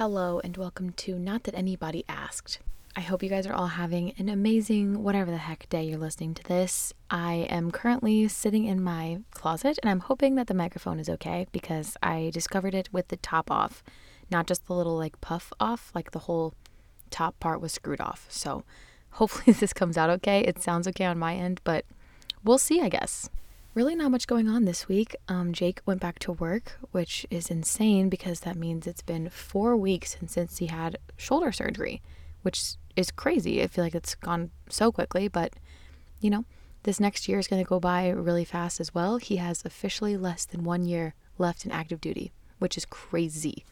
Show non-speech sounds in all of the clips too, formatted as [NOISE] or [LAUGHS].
Hello, and welcome to Not That Anybody Asked. I hope you guys are all having an amazing, whatever the heck day you're listening to this. I am currently sitting in my closet and I'm hoping that the microphone is okay because I discovered it with the top off, not just the little like puff off, like the whole top part was screwed off. So [LAUGHS] hopefully this comes out okay. It sounds okay on my end, but we'll see, I guess. Really, not much going on this week. Um, Jake went back to work, which is insane because that means it's been four weeks since he had shoulder surgery, which is crazy. I feel like it's gone so quickly, but you know, this next year is going to go by really fast as well. He has officially less than one year left in active duty, which is crazy.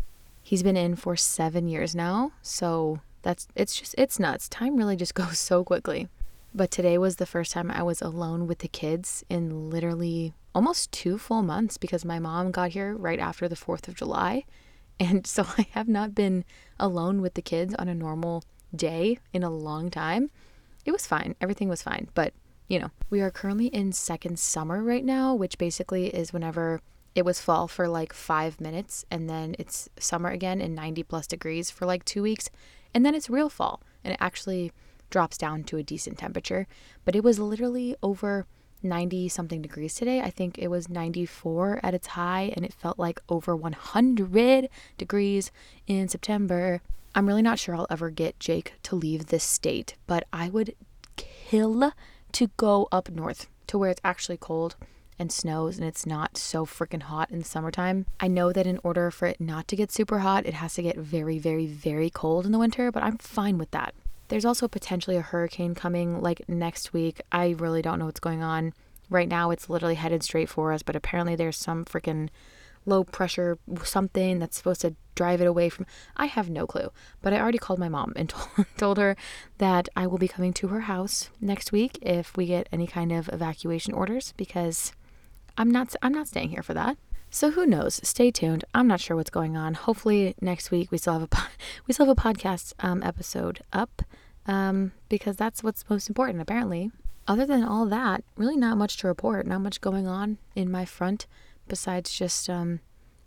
He's been in for seven years now, so that's it's just it's nuts. Time really just [LAUGHS] goes so quickly. But today was the first time I was alone with the kids in literally almost two full months because my mom got here right after the 4th of July. [LAUGHS] And so I have not been alone with the kids on a normal day in a long time. It was fine. Everything was fine. But, you know, we are currently in second summer right now, which basically is whenever it was fall for like five minutes and then it's summer again and 90 plus degrees for like two weeks. And then it's real fall. And it actually drops down to a decent temperature. But it was literally over 90 something degrees today. I think it was 94 at its high, and it felt like over 100 degrees in September. I'm really not sure I'll ever get Jake to leave this state, but I would kill to go up north to where it's actually cold and snows and it's not so freaking hot in the summertime. I know that in order for it not to get super hot, it has to get very, very, very cold in the winter, but I'm fine with that. There's also potentially a hurricane coming like next week. I really don't know what's going on. Right now, it's literally headed straight for us, but apparently, there's some freaking low pressure something that's supposed to drive it away from. I have no clue. But I already called my mom and [LAUGHS] told, told her that I will be coming to her house next week if we get any kind of evacuation orders because I'm not I'm not staying here for that. So who knows? Stay tuned. I'm not sure what's going on. Hopefully next week we still have a po- [LAUGHS] we still have a podcast um, episode up um, because that's what's most important apparently. Other than all that, really not much to report. Not much going on in my front besides just um,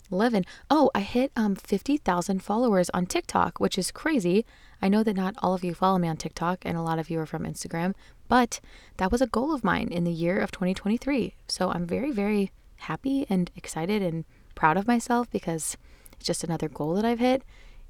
living. Oh, I hit um 50,000 followers on TikTok, which is crazy. I know that not all of you follow me on TikTok and a lot of you are from Instagram, but that was a goal of mine in the year of 2023. So I'm very very happy and excited and proud of myself because it's just another goal that I've hit.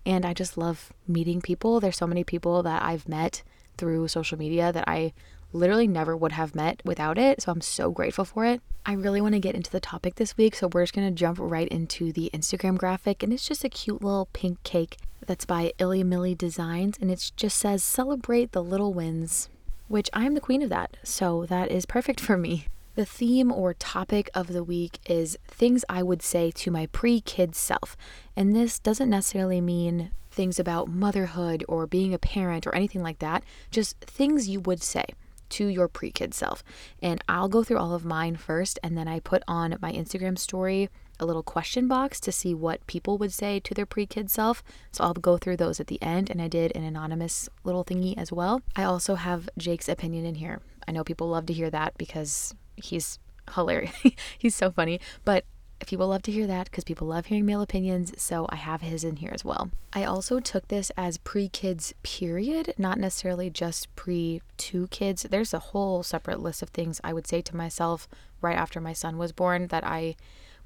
And I just love meeting people. There's so many people that I've met through social media that I literally never would have met without it. So I'm so grateful for it. I really want to get into the topic this week. So we're just going to jump right into the Instagram graphic. And it's just a cute little pink cake that's by Illy Millie Designs. And it just says, celebrate the little wins, which I'm the queen of that. So that is perfect for me. The theme or topic of the week is things I would say to my pre kid self. And this doesn't necessarily mean things about motherhood or being a parent or anything like that, just things you would say to your pre kid self. And I'll go through all of mine first, and then I put on my Instagram story a little question box to see what people would say to their pre kid self. So I'll go through those at the end, and I did an anonymous little thingy as well. I also have Jake's opinion in here. I know people love to hear that because he's hilarious. [LAUGHS] he's so funny. But if people love to hear that because people love hearing male opinions, so I have his in here as well. I also took this as pre kids, period, not necessarily just pre two kids. There's a whole separate list of things I would say to myself right after my son was born that I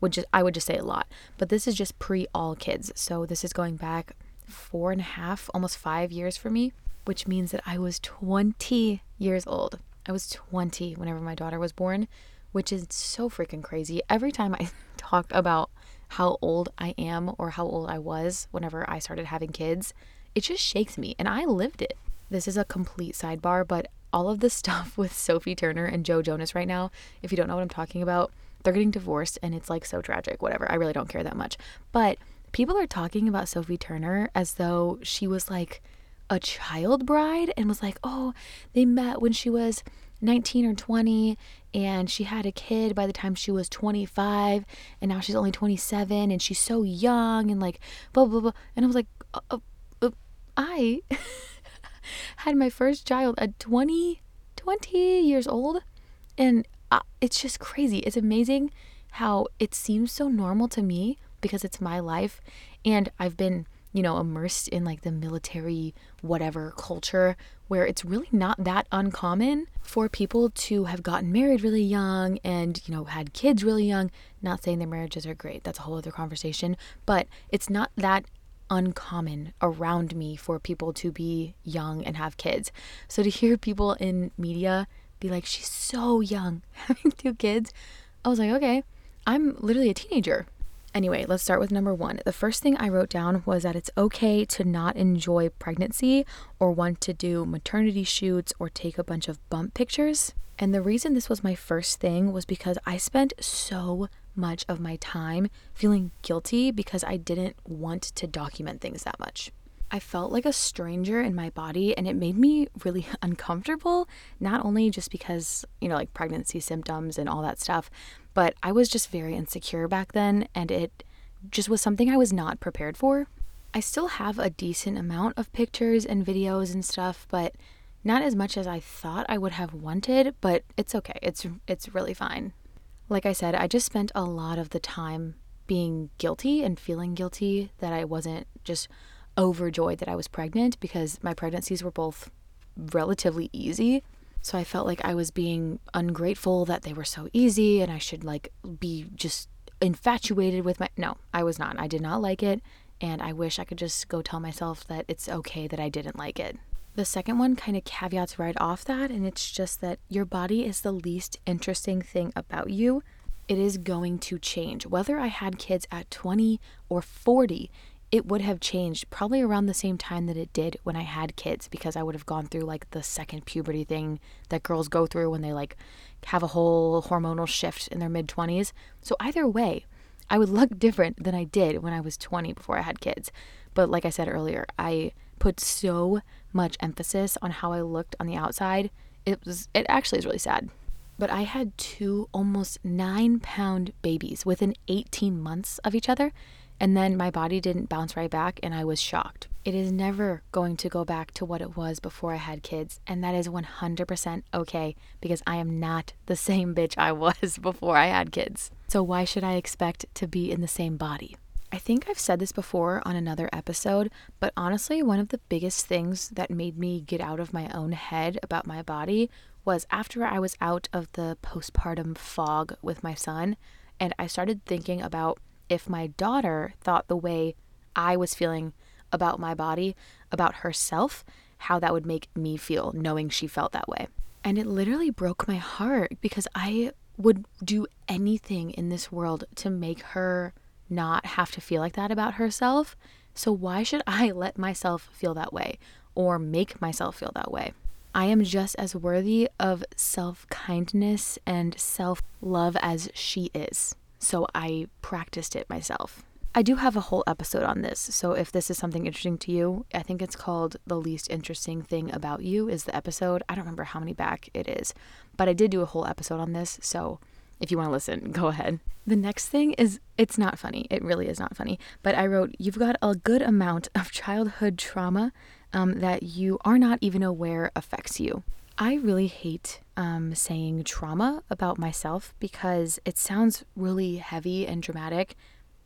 would just I would just say a lot. But this is just pre all kids. So this is going back four and a half, almost five years for me, which means that I was 20 years old. I was 20 whenever my daughter was born, which is so freaking crazy. Every time I [LAUGHS] talk about how old I am or how old I was whenever I started having kids, it just shakes me. And I lived it. This is a complete sidebar, but all of the [LAUGHS] stuff with Sophie Turner and Joe Jonas right now, if you don't know what I'm talking about, they're getting divorced and it's like so tragic, whatever. I really don't care that much. But people are talking about Sophie Turner as though she was like a child bride and was like, oh, they met when she was 19 or 20 and she had a kid by the time she was 25 and now she's only 27 and she's so young and like blah blah blah. And i was like uh, uh, uh, i [LAUGHS] had my first child at 20 20 years old and uh, it's just crazy. It's amazing how it seems so normal to me because it's my life and i've been you know, immersed in like the military whatever culture where it's really not that uncommon for people to have gotten married really young and, you know, had kids really young. Not saying their marriages are great, that's a whole other conversation, but it's not that uncommon around me for people to be young and have kids. So to hear people in media be like, she's so young [LAUGHS] having two kids, I was like, okay, I'm literally a teenager. Anyway, let's start with number one. The first thing I wrote down was that it's okay to not enjoy pregnancy or want to do maternity shoots or take a bunch of bump pictures. And the reason this was my first thing was because I spent so much of my time feeling guilty because I didn't want to document things that much. I felt like a stranger in my body and it made me really [LAUGHS] uncomfortable, not only just because, you know, like pregnancy symptoms and all that stuff, but I was just very insecure back then, and it just was something I was not prepared for. I still have a decent amount of pictures and videos and stuff, but not as much as I thought I would have wanted, but it's okay. It's it's really fine. Like I said, I just spent a lot of the time being guilty and feeling guilty that I wasn't just overjoyed that I was pregnant because my pregnancies were both relatively easy. So I felt like I was being ungrateful that they were so easy and I should like be just infatuated with my No, I was not. I did not like it and I wish I could just go tell myself that it's okay that I didn't like it. The second one kind of caveats right off that and it's just that your body is the least interesting thing about you. It is going to change. Whether I had kids at 20 or 40, it would have changed probably around the same time that it did when I had kids because I would have gone through like the second puberty thing that girls go through when they like have a whole hormonal shift in their mid 20s. So either way, I would look [LAUGHS] different than I did when I was 20 before I had kids. But like I said earlier, I put so much emphasis on how I looked on the outside. It was it actually is really sad. But I had two almost 9 pound babies within 18 months of each other and then my body didn't bounce right back, and I was shocked. It is never going to go back to what it was before I had kids, and that is 100% okay because I am not the [LAUGHS] same bitch I was [LAUGHS] before I had kids. So, why should I expect to be in the same body? I think I've said this before on another episode, but honestly, one of the biggest things that made me get out of my own head about my body was after I was out of the postpartum fog with my son, and I started thinking about if my daughter thought the way I was feeling about my body, about herself, how that would make me feel knowing she felt that way. And it literally broke my heart because I would do anything in this world to make her not have to feel like that about herself. So why should I [LAUGHS] let myself feel that way or make myself feel that way? I am just as worthy of self kindness and self love as she is so I practiced it myself. I do have a whole episode on this, so if this is something interesting to you, I think it's called The Least Interesting Thing About You, is the episode. I don't remember how many back it is, but I did do a whole episode on this, so if you want to listen, [LAUGHS] go ahead. The next thing is it's not funny. It really is not funny. But I wrote, You've got a good amount of childhood trauma um, that you are not even aware affects you. I really hate um, saying trauma about myself because it sounds really heavy and dramatic,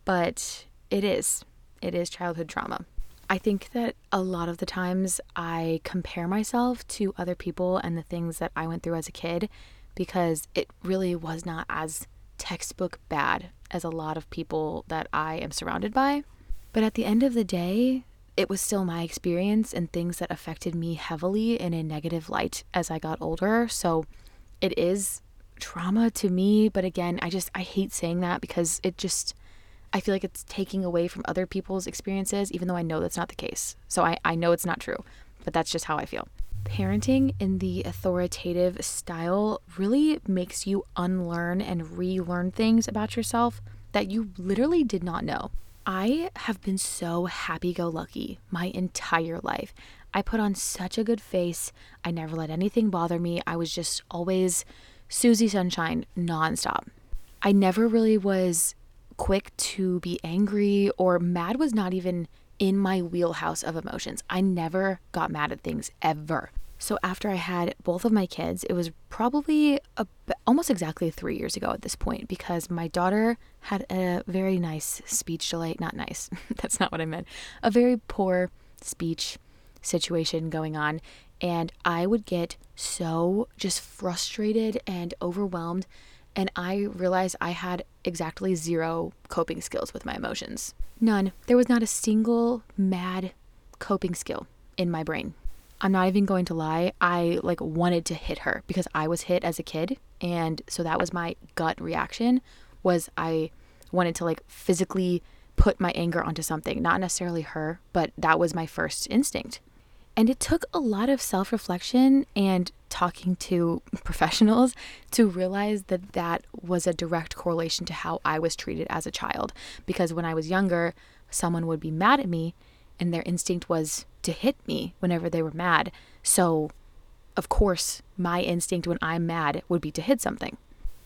but it is. It is childhood trauma. I think that a lot of the times I compare myself to other people and the things that I went through as a kid because it really was not as textbook bad as a lot of people that I am surrounded by. But at the end of the day, it was still my experience and things that affected me heavily in a negative light as I got older. So it is trauma to me. But again, I just, I hate saying that because it just, I feel like it's taking away from other people's experiences, even though I know that's not the case. So I, I know it's not true, but that's just how I feel. Parenting in the authoritative style really makes you unlearn and relearn things about yourself that you literally did not know. I have been so happy go lucky my entire life. I put on such a good face. I never let anything bother me. I was just always Susie Sunshine nonstop. I never really was quick to be angry or mad was not even in my wheelhouse of emotions. I never got mad at things ever. So after I had both of my kids, it was probably a, almost exactly three years ago at this point because my daughter had a very nice speech delay. Not nice, [LAUGHS] that's not what I meant. A very poor speech situation going on. And I would get so just frustrated and overwhelmed. And I realized I had exactly zero coping skills with my emotions. None. There was not a single mad coping skill in my brain. I'm not even going to lie. I like wanted to hit her because I was hit as a kid and so that was my gut reaction was I wanted to like physically put my anger onto something, not necessarily her, but that was my first instinct. And it took a lot of self reflection and talking to [LAUGHS] professionals to realize that that was a direct correlation to how I was treated as a child. Because when I was younger, someone would be mad at me and their instinct was to hit me whenever they were mad. So, of course, my instinct when I'm mad would be to hit something.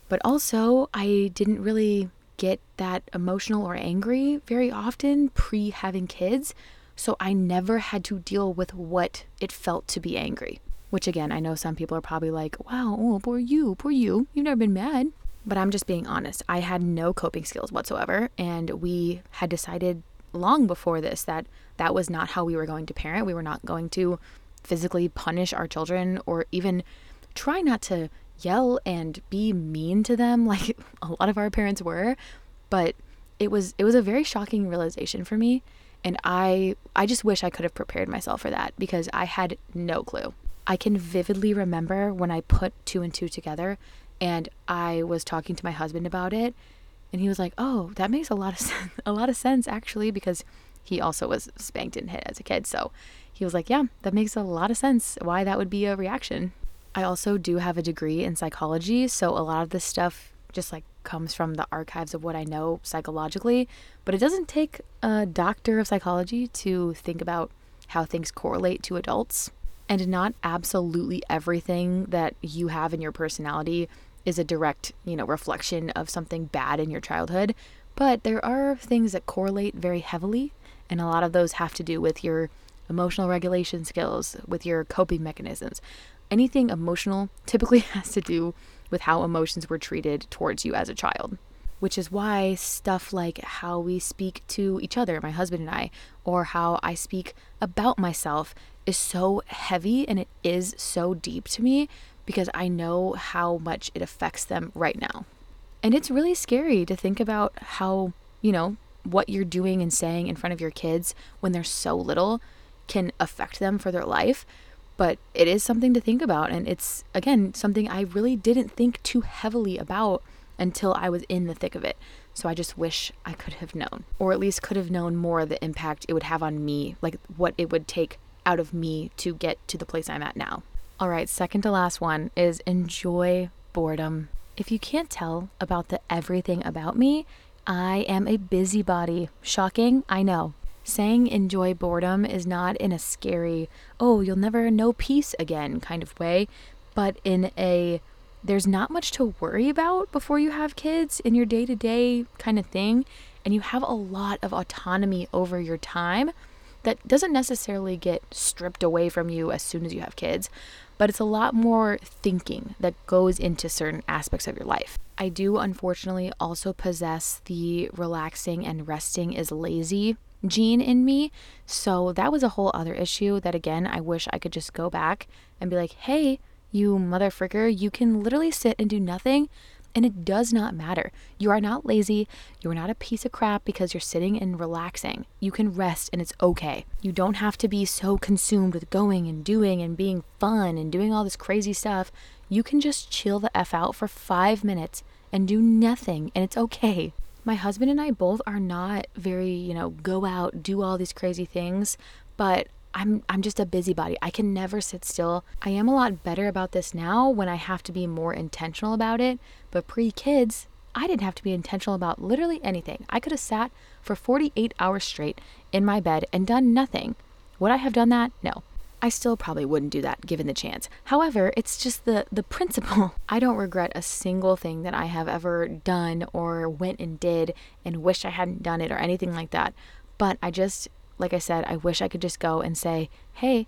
But also, I didn't really get that emotional or angry very often pre having kids. So I never had to deal with what it felt to be angry. Which, again, I know some people are probably like, wow, oh, poor you, poor you. You've never been mad. But I'm just being honest. I had no coping skills whatsoever. And we had decided long before this that that was not how we were going to parent. We were not going to physically punish our children or even try not to yell and be mean to them [LAUGHS] like a lot of our parents were but it was it was a very shocking realization for me and I I just wish I could have prepared myself for that because I had no clue. I can vividly remember when I put two and two together and I was talking to my husband about it and he was like, "Oh, that makes a lot of [LAUGHS] sense, a lot of sense actually because he also was spanked and hit as a kid." So, he was like, "Yeah, that makes a lot of sense why that would be a reaction." I also do have a degree in psychology, so a lot of this stuff just like comes from the archives of what I know psychologically, but it doesn't take a doctor of psychology to think about how things correlate to adults. And not absolutely everything that you have in your personality is a direct, you know, reflection of something bad in your childhood, but there are things that correlate very heavily, and a lot of those have to do with your emotional regulation skills, with your coping mechanisms. Anything emotional typically [LAUGHS] has to do with how emotions were treated towards you as a child. Which is why stuff like how we speak to each other, my husband and I, or how I speak about myself is so heavy and it is so deep to me because I know how much it affects them right now. And it's really scary to think about how, you know, what you're doing and saying in front of your kids when they're so little can affect them for their life but it is something to think about and it's again something I really didn't think too heavily about until I was in the thick of it. So I just wish I could have known or at least could have known more the impact it would have on me, like what it would take out of me to get to the place I'm at now. All right, second to last one is enjoy boredom. If you can't tell about the everything about me, I am a busybody. Shocking, I know. Saying enjoy boredom is not in a scary, oh, you'll never know peace again kind of way, but in a there's not much to worry about before you have kids in your day to day kind of thing, and you have a lot of autonomy over your time that doesn't necessarily get stripped away from you as soon as you have kids, but it's a lot more thinking that goes into certain aspects of your life. I do unfortunately also possess the relaxing and resting is lazy gene in me. So that was a whole other issue that, again, I wish I could just go back and be like, hey, you mother fricker, you can literally sit and do nothing. And it does not matter. You are not lazy. You are not a piece of crap because you're sitting and relaxing. You can rest and it's okay. You don't have to be so consumed with going and doing and being fun and doing all this crazy stuff. You can just chill the F out for five minutes and do nothing and it's okay my husband and I both are not very, you know, go out, do all these crazy things, but I'm I'm just a busybody. I can never sit still. I am a lot better about this now when I have to be more intentional about it, but pre-kids, I didn't have to be intentional about literally anything. I could have sat for 48 hours straight in my bed and done nothing. Would I have done that? No. I still probably wouldn't do that given the chance. However, it's just the the principle. [LAUGHS] I don't regret a single thing that I have ever done or went and did and wish I hadn't done it or anything like that. But I just like I said, I wish I could just go and say, "Hey,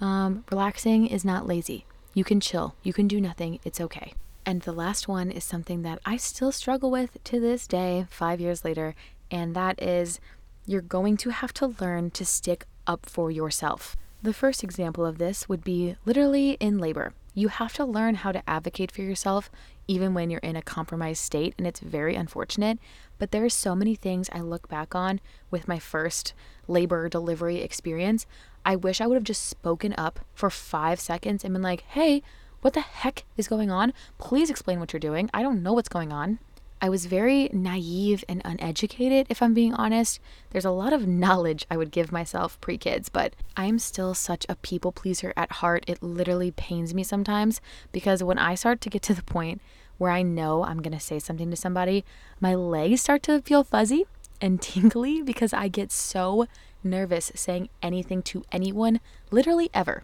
Um, relaxing is not lazy. You can chill, you can do nothing, it's okay. And the last one is something that I still struggle with to this day, five years later, and that is you're going to have to learn to stick up for yourself. The first example of this would be literally in labor. You have to learn how to advocate for yourself even when you're in a compromised state, and it's very unfortunate. But there are so many things I look back on with my first labor delivery experience. I wish I would have just spoken up for five seconds and been like, hey, what the heck is going on? Please explain what you're doing. I don't know what's going on. I was very naive and uneducated, if I'm being honest. There's a lot of knowledge I would give myself pre kids, but I am still such a people pleaser at heart. It literally pains me sometimes because when I start to get to the point where I know I'm going to say something to somebody, my legs start to feel fuzzy and [LAUGHS] tingly because I get so nervous saying anything to anyone, literally ever.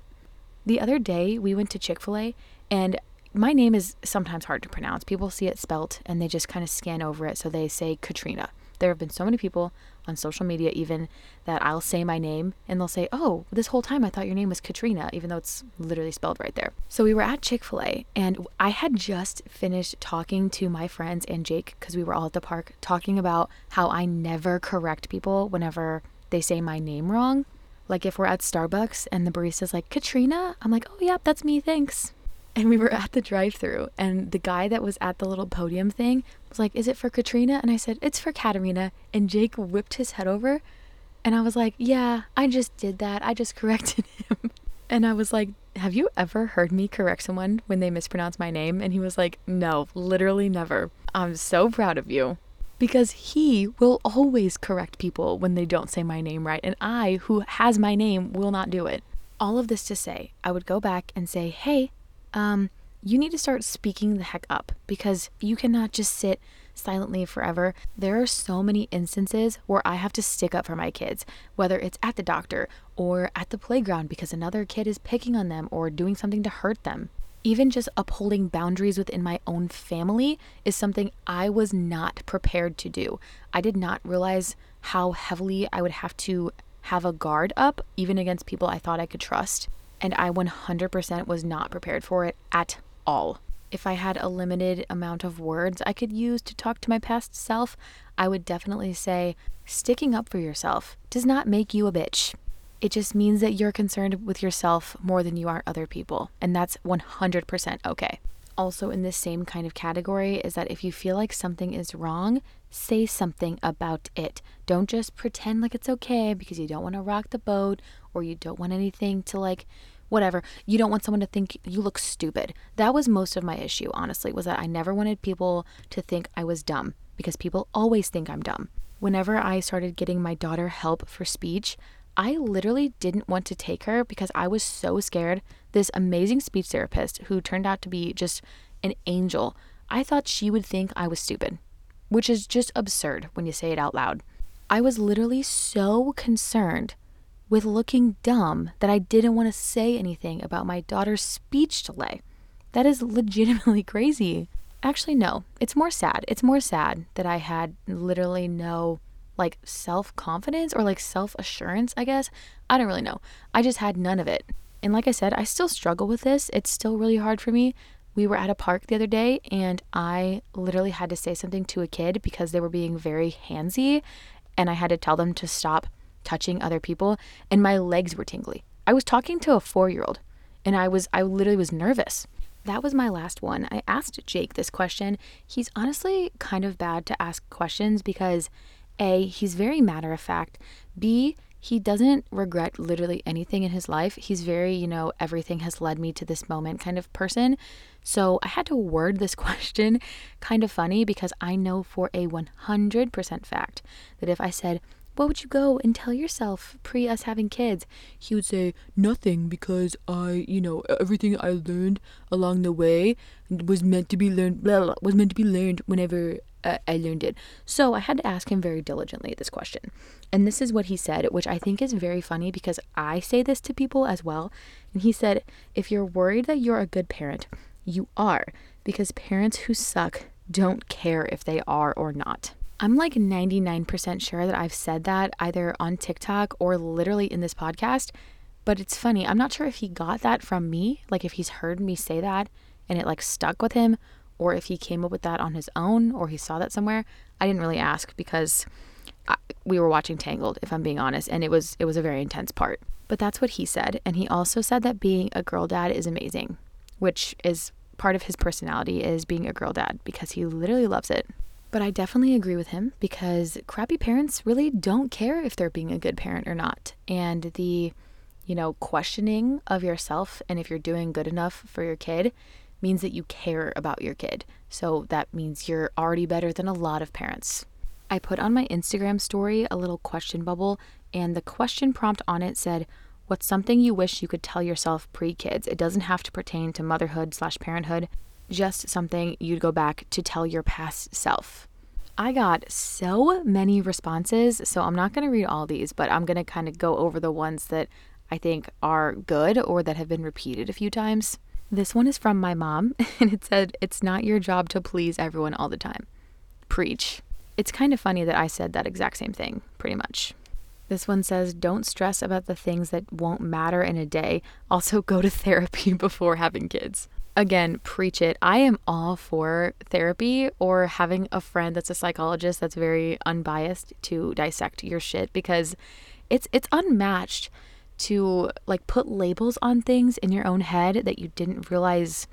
The other day, we went to Chick fil A, and my name is sometimes hard to pronounce. People see it spelt and they just kind of scan over it. So they say Katrina. There have been so many people on social media, even that I'll say my name and they'll say, Oh, this whole time I thought your name was Katrina, even though it's literally spelled right there. So we were at Chick fil A and I had just finished talking to my friends and Jake because we were all at the park talking about how I never correct people whenever they say my name wrong. Like if we're at Starbucks and the barista's like, Katrina, I'm like, oh, yeah, that's me, thanks. And we were at the drive through and the guy that was at the little podium thing was like, is it for Katrina? And I said, it's for Katarina. And Jake whipped his head over and I was like, yeah, I just did that. I just [LAUGHS] corrected him. And I was like, have you ever heard me correct someone when they mispronounce my name? And he was like, no, literally never. I'm so proud of you because he will always correct people when they don't say my name right. And I, who has my name, will not do it. All of this to say, I would go back and say, hey, um, you need to start speaking the heck up because you cannot just sit silently forever. There are so many instances where I have to stick up for my kids, whether it's at the doctor or at the playground because another kid is picking on them or doing something to hurt them even just upholding boundaries within my own family is something I was not prepared to do. I did not realize how heavily I would have to have a guard up, even against people I thought I could trust. And I 100% was not prepared for it at all. If I had a limited amount of words I could use to talk to my past self, I would definitely say sticking up for yourself does not make you a bitch. It just means that you're concerned with yourself more than you are other people. And that's 100% okay. Also, in this same kind of category, is that if you feel like something is wrong, say something about it. Don't just pretend like it's okay because you don't want to rock the boat or you don't want anything to like whatever. You don't want someone to think you look stupid. That was most of my issue, honestly, was that I never wanted people to think I was dumb because people always think I'm dumb. Whenever I started getting my daughter help for speech, I literally didn't want to take her because I was so scared. This amazing speech therapist, who turned out to be just an angel, I thought she would think I was stupid, which is just absurd when you say it out loud. I was literally so concerned with looking dumb that I didn't want to say anything about my daughter's speech delay. That is legitimately [LAUGHS] crazy. Actually, no, it's more sad. It's more sad that I had literally no like self confidence or like self assurance, I guess. I don't really know. I just had none of it. And like I said, I still struggle with this. It's still really hard for me. We were at a park the other day and I literally had to say something to a kid because they were being very handsy and I had to tell them to stop touching other people and my legs were tingly. I was talking to a 4-year-old and I was I literally was nervous. That was my last one. I asked Jake this question. He's honestly kind of bad to ask questions because a, he's very matter of fact. B, he doesn't regret literally anything in his life. He's very, you know, everything has led me to this moment kind of person. So I had to word this [LAUGHS] question kind of funny because I know for a 100% fact that if I said, what would you go and tell yourself pre us having kids? He would say, Nothing, because I, you know, everything I learned along the way was meant to be learned, blah, blah, was meant to be learned whenever uh, I learned it. So I had to ask him very diligently this question. And this is what he said, which I think is very funny because I say this to people as well. And he said, If you're worried that you're a good parent, you are, because parents who suck don't care if they are or not. I'm like 99% sure that I've said that either on TikTok or literally in this podcast, But it's funny, I'm not sure if he got that from me, like if he's heard me say that and it like stuck with him, or if he came up with that on his own or he saw that somewhere. I didn't really ask because I, we were watching Tangled, if I'm being honest, and it was it was a very intense part. But that's what he said, and he also said that being a girl dad is amazing, which is part of his personality is being a girl dad because he literally loves it. But I definitely agree with him because crappy parents really don't care if they're being a good parent or not. And the, you know, questioning of yourself and if you're doing good enough for your kid means that you care about your kid. So that means you're already better than a lot of parents. I put on my Instagram story a little question bubble, and the question prompt on it said, What's something you wish you could tell yourself pre kids? It doesn't have to pertain to motherhood slash parenthood, just something you'd go back to tell your past self. I got so many responses, so I'm not going to read all these, but I'm going to kind of go over the ones that I think are good or that have been repeated a few times. This one is from my mom, [LAUGHS] and it said, It's not your job to please everyone all the time. Preach. It's kind of funny that I said that exact same thing, pretty much. This one says, Don't stress about the things that won't matter in a day. Also, go to therapy [LAUGHS] before having kids. Again, preach it. I am all for therapy or having a friend that's a psychologist that's very unbiased to dissect your shit because it's it's unmatched to like put labels on things in your own head that you didn't realize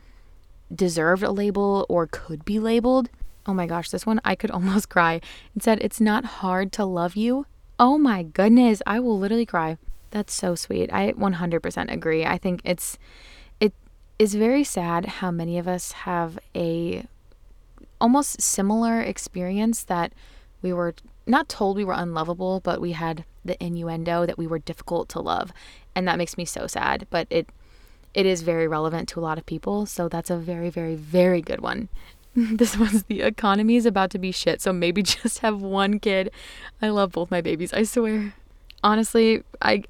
deserved a label or could be labeled. Oh my gosh, this one I could [LAUGHS] almost cry. It said, It's not hard to love you. Oh my goodness, I will literally cry. That's so sweet. I 100% agree. I think it's it is very sad how many of us have a almost similar experience that we were not told we were unlovable, but we had the innuendo that we were difficult to love. And that makes me so sad, but it it is very relevant to a lot of people, so that's a very very very good one. [LAUGHS] this one's the economy is about to be shit, so maybe [LAUGHS] just have one kid. I love both my babies, I swear. Honestly, I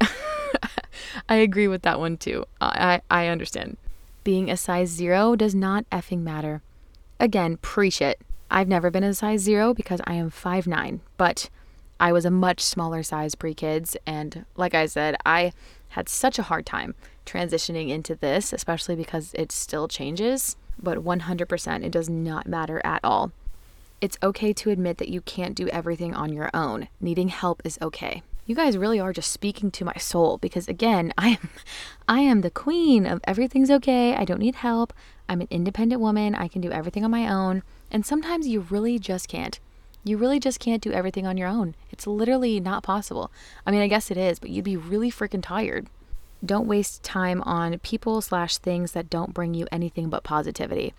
[LAUGHS] I agree with that one too. I I understand. Being a size 0 does not effing matter. Again, preach it. I've never been a size 0 because I am five nine, but I was a much smaller size pre kids. And like I said, I had such a hard time transitioning into this, especially because it still changes but 100% it does not matter at all. It's okay to admit that you can't do everything on your own. Needing help is okay. You guys really are just speaking to my soul because again, I am [LAUGHS] I am the queen of everything's okay. I don't need help. I'm an independent woman. I can do everything on my own. And sometimes you really just can't. You really just can't do everything on your own. It's literally not possible. I mean, I guess it is, but you'd be really freaking tired. Don't waste time on people slash things that don't bring you anything but positivity.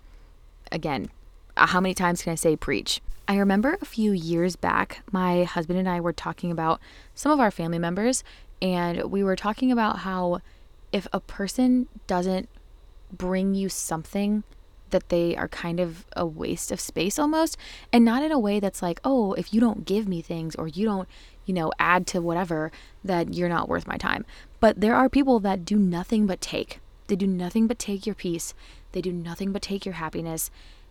Again, how many times can I say preach? I remember a few years back, my husband and I were talking about some of our family members, and we were talking about how if a person doesn't bring you something that they are kind of a waste of space almost, and not in a way that's like, oh, if you don't give me things or you don't, you know, add to whatever, that you're not worth my time. But there are people that do nothing but take. They do nothing but take your peace. They do nothing but take your happiness.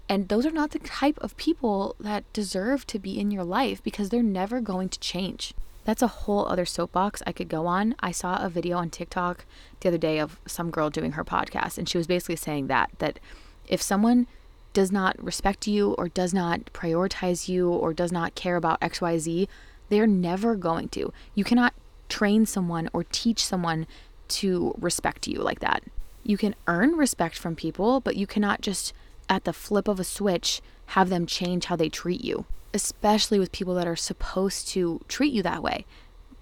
And those are not the type of people that deserve to be in your life because they're never going to change. That's a whole other soapbox I could go on. I saw a video on TikTok the other day of some girl doing her podcast, and she was basically saying that that if someone does not respect you or does not prioritize you or does not care about XYZ, they're never going to. You cannot train someone or teach someone to respect you like that. You can earn respect from people, but you cannot just at the flip of a switch have them change how they treat you, especially with people that are supposed to treat you that way.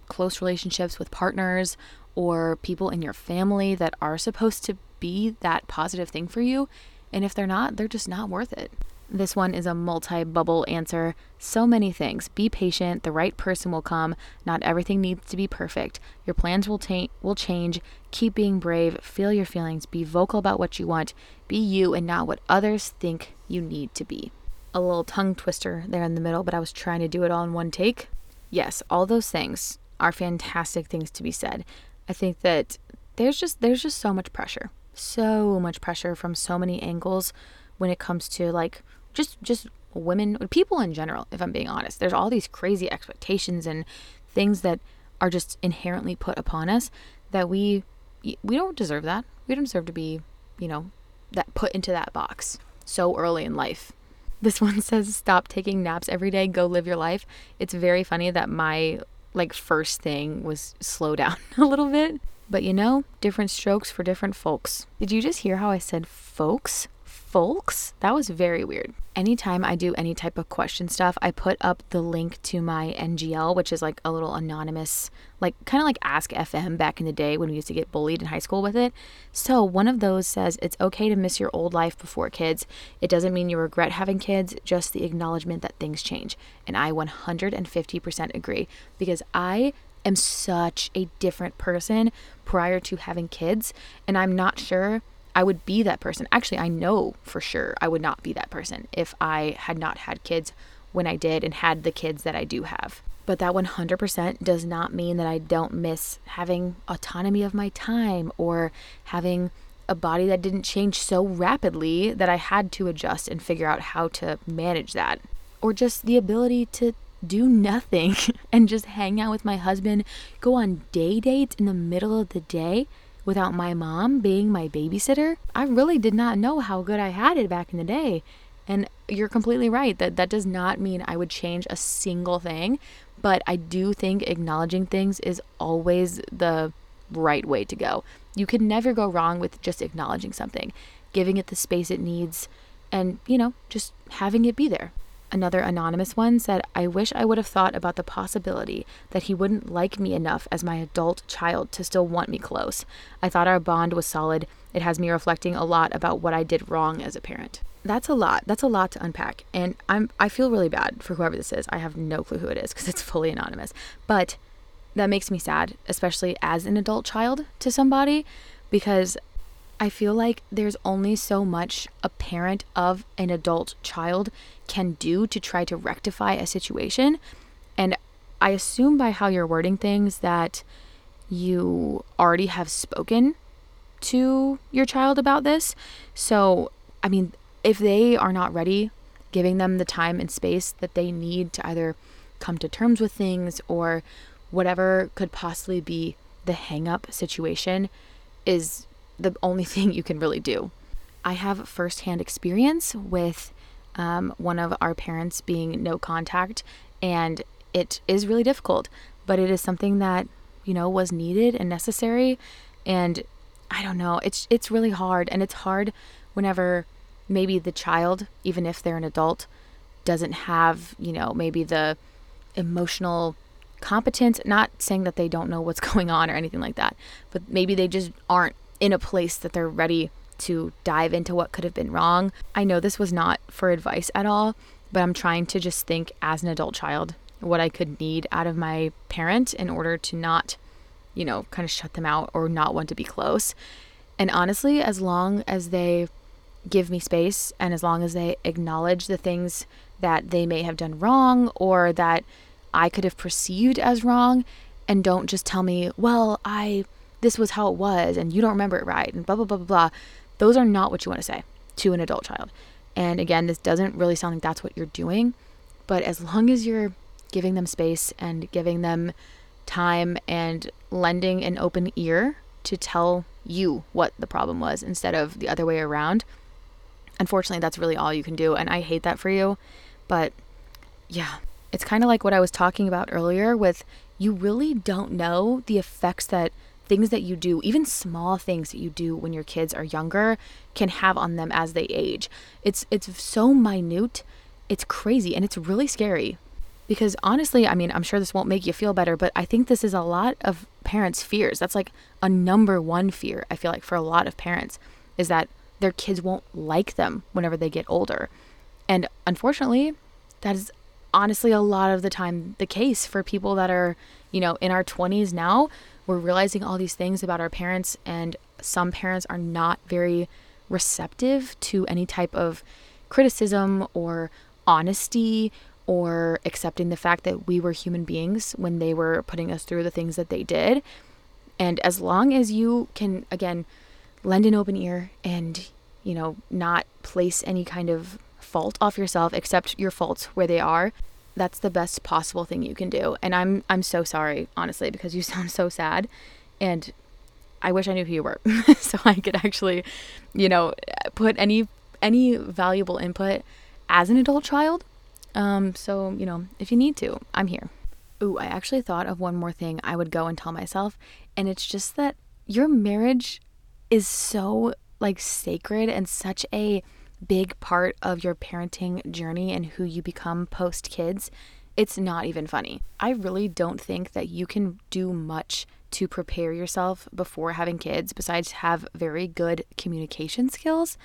Close relationships with partners or people in your family that are supposed to be that positive thing for you. And if they're not, they're just not worth it. This one is a multi bubble answer. So many things. Be patient. The right person will come. Not everything needs to be perfect. Your plans will, ta- will change. Keep being brave. Feel your feelings. Be vocal about what you want. Be you and not what others think you need to be. A little tongue twister there in the middle, but I was trying to do it all in one take. Yes, all those things are fantastic things to be said. I think that there's just there's just so much pressure. So much pressure from so many angles when it comes to like just just women people in general if i'm being honest there's all these crazy expectations and things that are just inherently put upon us that we we don't deserve that. We don't deserve to be, you know, that put into that box so early in life. This one [LAUGHS] says stop taking naps every day, go live your life. It's very funny that my like first thing was slow [LAUGHS] down a little bit. But you know, different strokes for different folks. Did you just hear how I said folks? Folks. That was very weird. Anytime I do any type of question stuff, I put up the link to my NGL, which is like a little anonymous, like kind of like Ask FM back in the day when we used to get bullied in high school with it. So one of those says it's okay to miss your old life before kids. It doesn't mean you regret having kids, just the acknowledgement that things change. And I 150% agree because I am such a different person prior to having kids. And I'm not sure I would be that person. Actually, I know for sure I would not be that person if I had not had kids when I did and had the kids that I do have. But that 100% does not mean that I don't miss having autonomy of my time or having a body that didn't change so rapidly that I had to adjust and figure out how to manage that. Or just the ability to do nothing [LAUGHS] and just hang out with my husband, go on day dates in the middle of the day without my mom being my babysitter, I really did not know how good I had it back in the day. And you're completely right that that does not mean I would change a single thing, but I do think acknowledging things is always the right way to go. You can never go wrong with just acknowledging something, giving it the space it needs, and, you know, just having it be there. Another anonymous one said, I wish I would have thought about the possibility that he wouldn't like me enough as my adult child to still want me close. I thought our bond was solid. It has me reflecting a lot about what I did wrong as a parent. That's a lot. That's a lot to unpack. And I'm I feel really bad for whoever this is. I have no clue who it is because it's fully anonymous. But that makes me sad, especially as an adult child to somebody because I feel like there's only so much a parent of an adult child can do to try to rectify a situation. And I assume by how you're wording things that you already have spoken to your child about this. So, I mean, if they are not ready, giving them the time and space that they need to either come to terms with things or whatever could possibly be the hang up situation is the only [LAUGHS] thing you can really do. I have firsthand experience with um, one of our parents being no contact, and it is really difficult, but it is something that you know was needed and necessary. And I don't know, it's it's really hard, and it's hard whenever maybe the child, even if they're an adult, doesn't have you know maybe the emotional competence. Not saying that they don't know what's [LAUGHS] going on or anything like that, but maybe they just aren't in a place that they're ready to dive into what could have been wrong. I know this was not for advice at all, but I'm trying to just think as an adult child what I could need out of my parent in order to not, you know, kind of shut them out or not want to be close. And honestly, as long as they give me space and as long as they acknowledge the things that they may have done wrong or that I could have perceived as wrong and don't just tell me, well, I this was how it was and you don't remember it right and blah blah blah blah blah those are not what you want to say to an adult child. And again this doesn't really sound like that's what you're doing but as long as you're giving them space and giving them time and lending an open ear to tell you what the problem was instead of the other way around unfortunately that's really all you can do and i hate that for you but yeah. It's kind of like what i was talking about earlier with you really don't know the effects that things that you do, even small things that you do when your kids are younger, can have on them as they age. It's it's so minute. It's crazy and it's really scary. Because honestly, I mean, I'm sure this won't make you feel better, but I think this is a lot of parents' fears. That's like a number one fear, I feel like, for a lot of parents, is that their kids won't like them whenever they get older. And unfortunately, that is honestly a lot of the time the case for people that are, you know, in our 20s now we're realizing all these things about our parents, and some parents are not very receptive to any type of criticism or honesty or accepting the fact that we were human beings when they were putting us through the things that they did. And as long as you can, again, lend an open ear and, you know, not place any kind of fault off yourself, accept your faults where they are, that's the best possible thing you can do. And I'm I'm so sorry, honestly, because you [LAUGHS] sound so sad. And I wish I knew who you were [LAUGHS] so I could actually, you know, put any any valuable input as an adult child. Um, so, you know, if you need to, I'm here. Ooh, I actually thought of one more thing I would go and tell myself, and it's just that your marriage is so like sacred and such a big part of your parenting journey and who you become post kids. It's not even funny. I really don't think that you can do much to prepare yourself before having kids besides have very good communication skills.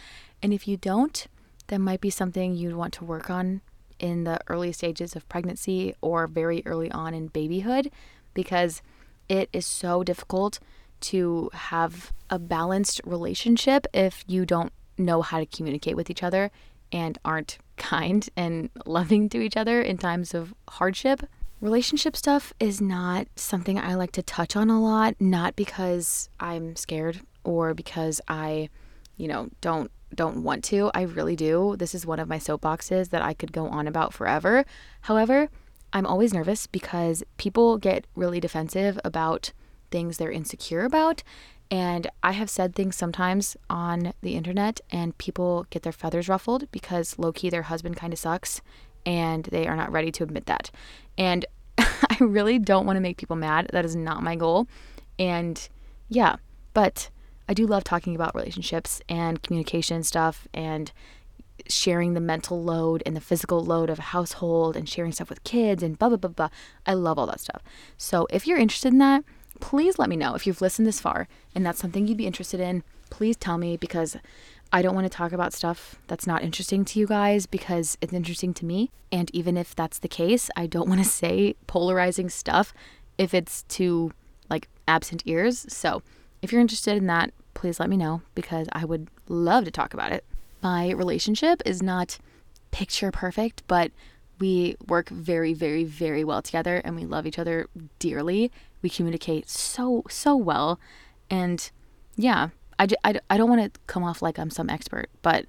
And if you don't, that might be something you'd want to work on in the early stages of pregnancy or very early on in babyhood because it is so difficult to have a balanced relationship if you don't know how to communicate with each other and aren't kind and [LAUGHS] loving to each other in times of hardship. Relationship stuff is not something I like to touch on a lot, not because I'm scared or because I, you know, don't don't want to. I really do. This is one of my soapboxes that I could go on about forever. However, I'm always nervous because people get really defensive about things they're insecure about. And I have said things sometimes on the internet, and people get their feathers ruffled because low key their husband kind of sucks and they are not ready to admit that. And [LAUGHS] I really don't want to make people mad. That is not my goal. And yeah, but I do love talking about relationships and communication stuff and sharing the mental load and the physical load of a household and sharing stuff with kids and blah, blah, blah, blah. I love all that stuff. So if you're interested in that, please let me know. If you've listened this far and that's something you'd be interested in, please tell me because I don't want to talk about stuff that's not interesting to you guys because it's interesting to me. And even if that's the case, I don't want to [LAUGHS] say polarizing stuff if it's to like absent ears. So if you're interested in that, please let me know because I would love to talk about it. My relationship is not picture perfect, but we work very, very, very well together and we love each other dearly. We communicate so, so well. And yeah, I, I, I don't want to come off like I'm some expert, but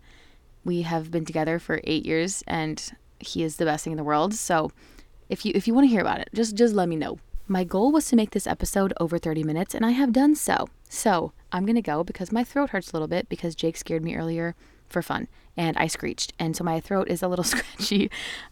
we have been together for eight years and he is the best thing in the world. So if you if you want to hear about it, just just let me know. My goal was to make this episode over 30 minutes, and I have done so. So I'm going to go because my throat hurts a little bit because Jake scared me earlier for fun and I screeched. And so my throat is a little [LAUGHS] scratchy.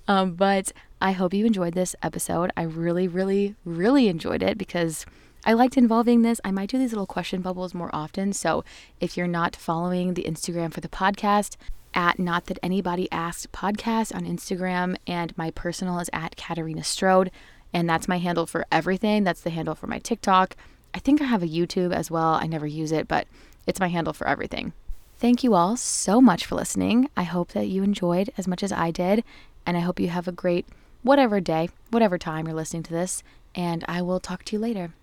Um, but I hope you enjoyed this episode. I really, really, really enjoyed it because I liked involving this. I might do these little question bubbles more often. So if you're not following the Instagram for the podcast, at Not That Anybody Asked Podcast on Instagram, and my personal is at Katarina Strode. And that's my handle for everything. That's the handle for my TikTok. I think I have a YouTube as well. I never use it, but it's my handle for everything. Thank you all so much for listening. I hope that you enjoyed as much as I did, and I hope you have a great whatever day, whatever time you're listening to this, and I will talk to you later.